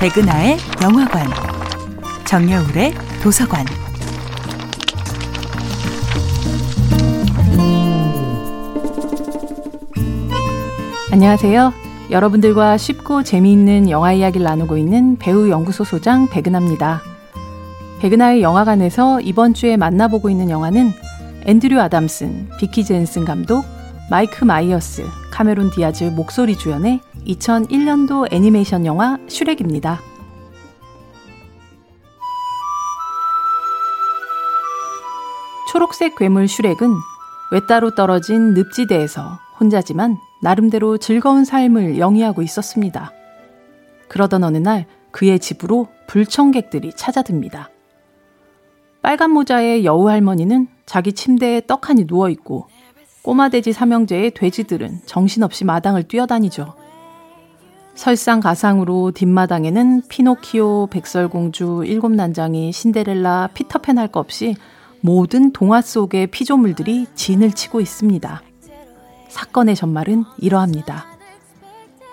백은하의 영화관, 정여울의 도서관. 안녕하세요. 여러분들과 쉽고 재미있는 영화 이야기를 나누고 있는 배우 연구소 소장 백은하입니다. 백은하의 영화관에서 이번 주에 만나보고 있는 영화는 앤드류 아담슨, 비키 젠슨 감독, 마이크 마이어스, 카메론 디아즈 목소리 주연의 2001년도 애니메이션 영화 슈렉입니다. 초록색 괴물 슈렉은 외따로 떨어진 늪지대에서 혼자지만 나름대로 즐거운 삶을 영위하고 있었습니다. 그러던 어느 날 그의 집으로 불청객들이 찾아듭니다. 빨간 모자의 여우 할머니는 자기 침대에 떡하니 누워있고 꼬마돼지 삼형제의 돼지들은 정신없이 마당을 뛰어다니죠. 설상가상으로 뒷마당에는 피노키오, 백설공주, 일곱난장이, 신데렐라, 피터팬 할 것 없이 모든 동화 속의 피조물들이 진을 치고 있습니다. 사건의 전말은 이러합니다.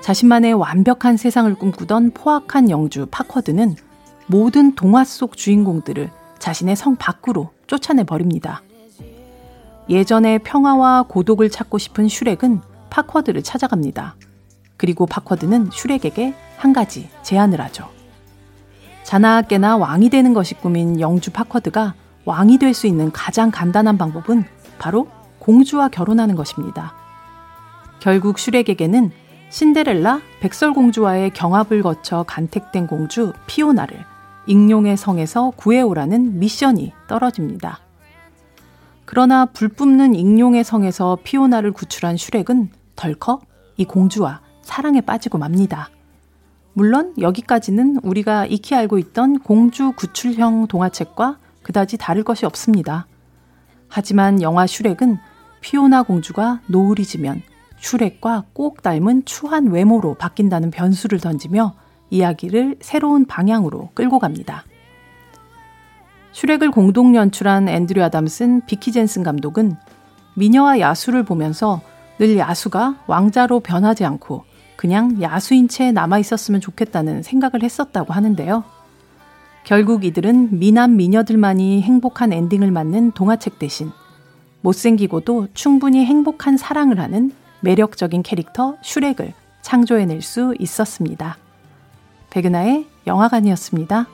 자신만의 완벽한 세상을 꿈꾸던 포악한 영주 파쿼드는 모든 동화 속 주인공들을 자신의 성 밖으로 쫓아내 버립니다. 예전의 평화와 고독을 찾고 싶은 슈렉은 파쿼드를 찾아갑니다. 그리고 파쿼드는 슈렉에게 한 가지 제안을 하죠. 자나 깨나 왕이 되는 것이 꿈인 영주 파쿼드가 왕이 될 수 있는 가장 간단한 방법은 바로 공주와 결혼하는 것입니다. 결국 슈렉에게는 신데렐라, 백설공주와의 경합을 거쳐 간택된 공주 피오나를 익룡의 성에서 구해오라는 미션이 떨어집니다. 그러나 불 뿜는 익룡의 성에서 피오나를 구출한 슈렉은 덜컥 이 공주와 사랑에 빠지고 맙니다. 물론 여기까지는 우리가 익히 알고 있던 공주 구출형 동화책과 그다지 다를 것이 없습니다. 하지만 영화 슈렉은 피오나 공주가 노을이 지면 슈렉과 꼭 닮은 추한 외모로 바뀐다는 변수를 던지며 이야기를 새로운 방향으로 끌고 갑니다. 슈렉을 공동 연출한 앤드류 아담슨, 비키 젠슨 감독은 미녀와 야수를 보면서 늘 야수가 왕자로 변하지 않고 그냥 야수인 채 남아 있었으면 좋겠다는 생각을 했었다고 하는데요. 결국 이들은 미남 미녀들만이 행복한 엔딩을 맞는 동화책 대신 못생기고도 충분히 행복한 사랑을 하는 매력적인 캐릭터 슈렉을 창조해낼 수 있었습니다. 백은하의 영화관이었습니다.